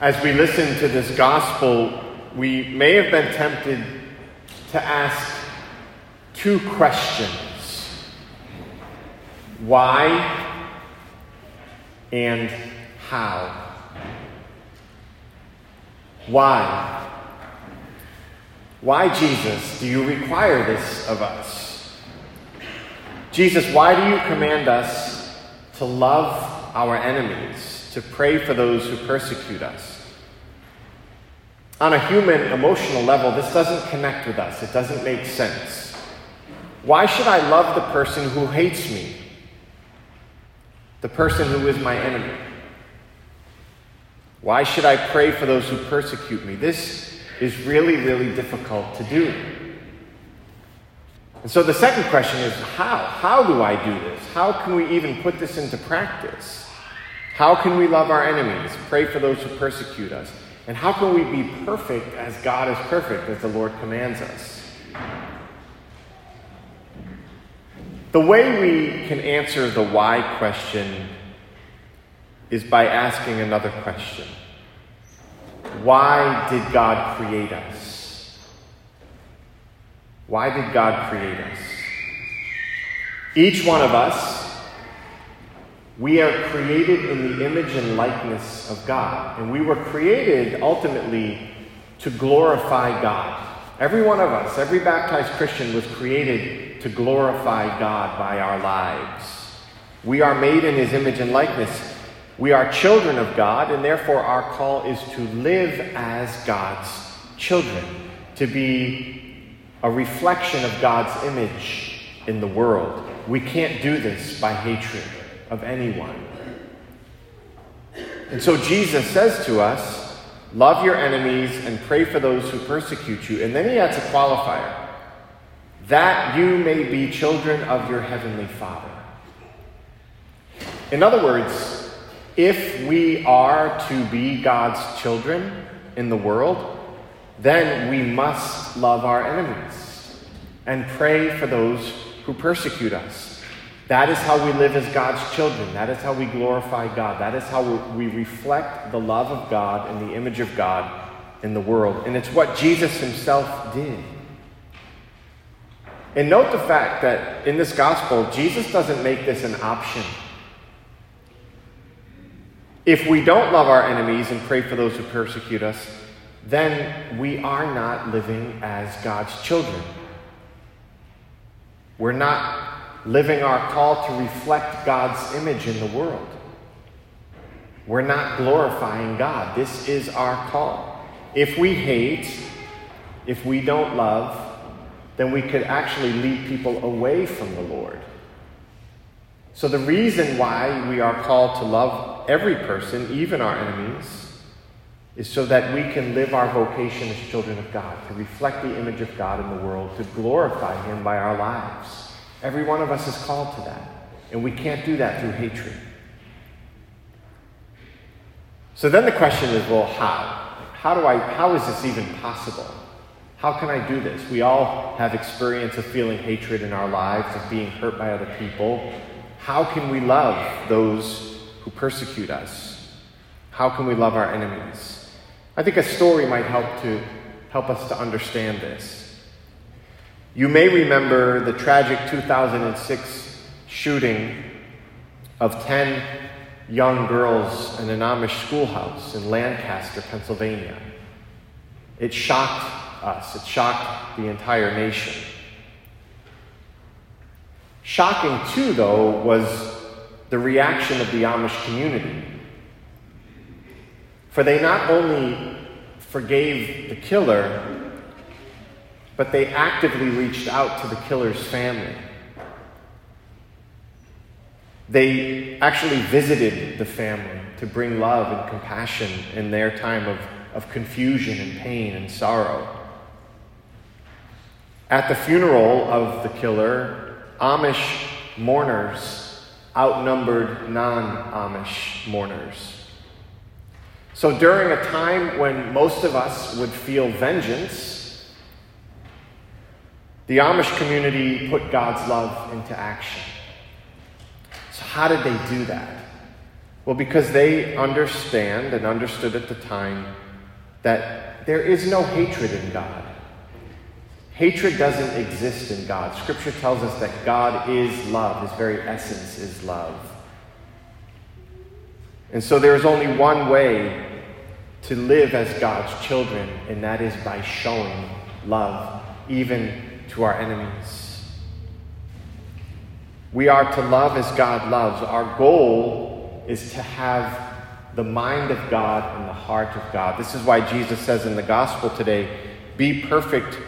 As we listen to this gospel, we may have been tempted to ask two questions why and how? Why? Why, Jesus, do you require this of us? Jesus, why do you command us to love our enemies, to pray for those who persecute us? On a human emotional level, this doesn't connect with us. It doesn't make sense. Why should I love the person who hates me? The person who is my enemy? Why should I pray for those who persecute me? This is really, really difficult to do. And so the second question is how? How do I do this? How can we even put this into practice? How can we love our enemies, pray for those who persecute us? And how can we be perfect as God is perfect, as the Lord commands us? The way we can answer the why question is by asking another question Why did God create us? Why did God create us? Each one of us we are created in the image and likeness of God. And we were created ultimately to glorify God. Every one of us, every baptized Christian was created to glorify God by our lives. We are made in his image and likeness. We are children of God, and therefore our call is to live as God's children, to be a reflection of God's image in the world. We can't do this by hatred of anyone. And so Jesus says to us, Love your enemies and pray for those who persecute you. And then he adds a qualifier that you may be children of your heavenly Father. In other words, if we are to be God's children in the world, then we must love our enemies and pray for those who persecute us. That is how we live as God's children. That is how we glorify God. That is how we reflect the love of God and the image of God in the world. And it's what Jesus himself did. And note the fact that in this gospel, Jesus doesn't make this an option. If we don't love our enemies and pray for those who persecute us, then we are not living as God's children. We're not living our call to reflect God's image in the world. We're not glorifying God. This is our call. If we hate, if we don't love, then we could actually lead people away from the Lord. So, the reason why we are called to love every person, even our enemies, is so that we can live our vocation as children of God, to reflect the image of God in the world, to glorify Him by our lives. Every one of us is called to that. And we can't do that through hatred. So then the question is well, how? How, do I, how is this even possible? How can I do this? We all have experience of feeling hatred in our lives, of being hurt by other people. How can we love those who persecute us? How can we love our enemies? I think a story might help to help us to understand this. You may remember the tragic 2006 shooting of 10 young girls in an Amish schoolhouse in Lancaster, Pennsylvania. It shocked us, it shocked the entire nation. Shocking, too, though, was the reaction of the Amish community. For they not only forgave the killer, but they actively reached out to the killer's family. They actually visited the family to bring love and compassion in their time of, of confusion and pain and sorrow. At the funeral of the killer, Amish mourners outnumbered non Amish mourners. So during a time when most of us would feel vengeance, the Amish community put God's love into action. So, how did they do that? Well, because they understand and understood at the time that there is no hatred in God. Hatred doesn't exist in God. Scripture tells us that God is love, His very essence is love. And so there is only one way to live as God's children, and that is by showing love, even to our enemies. We are to love as God loves. Our goal is to have the mind of God and the heart of God. This is why Jesus says in the gospel today be perfect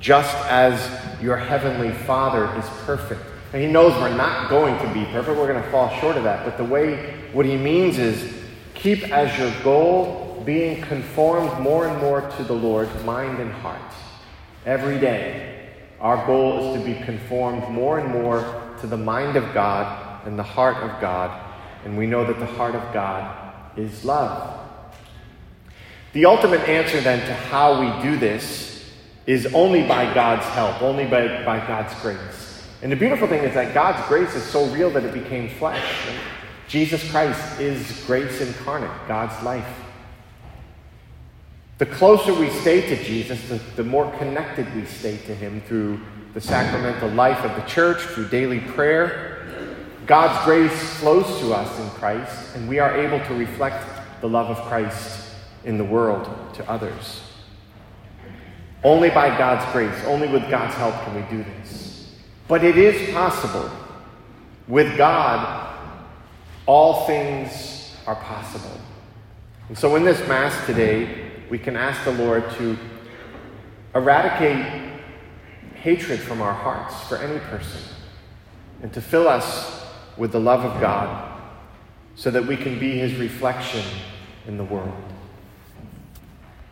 just as your heavenly Father is perfect. And he knows we're not going to be perfect, we're going to fall short of that. But the way, what he means is keep as your goal being conformed more and more to the Lord's mind and heart. Every day, our goal is to be conformed more and more to the mind of God and the heart of God. And we know that the heart of God is love. The ultimate answer then to how we do this is only by God's help, only by, by God's grace. And the beautiful thing is that God's grace is so real that it became flesh. Jesus Christ is grace incarnate, God's life. The closer we stay to Jesus, the, the more connected we stay to Him through the sacramental life of the church, through daily prayer. God's grace flows to us in Christ, and we are able to reflect the love of Christ in the world to others. Only by God's grace, only with God's help can we do this. But it is possible. With God, all things are possible. And so in this Mass today, we can ask the Lord to eradicate hatred from our hearts for any person and to fill us with the love of God so that we can be his reflection in the world.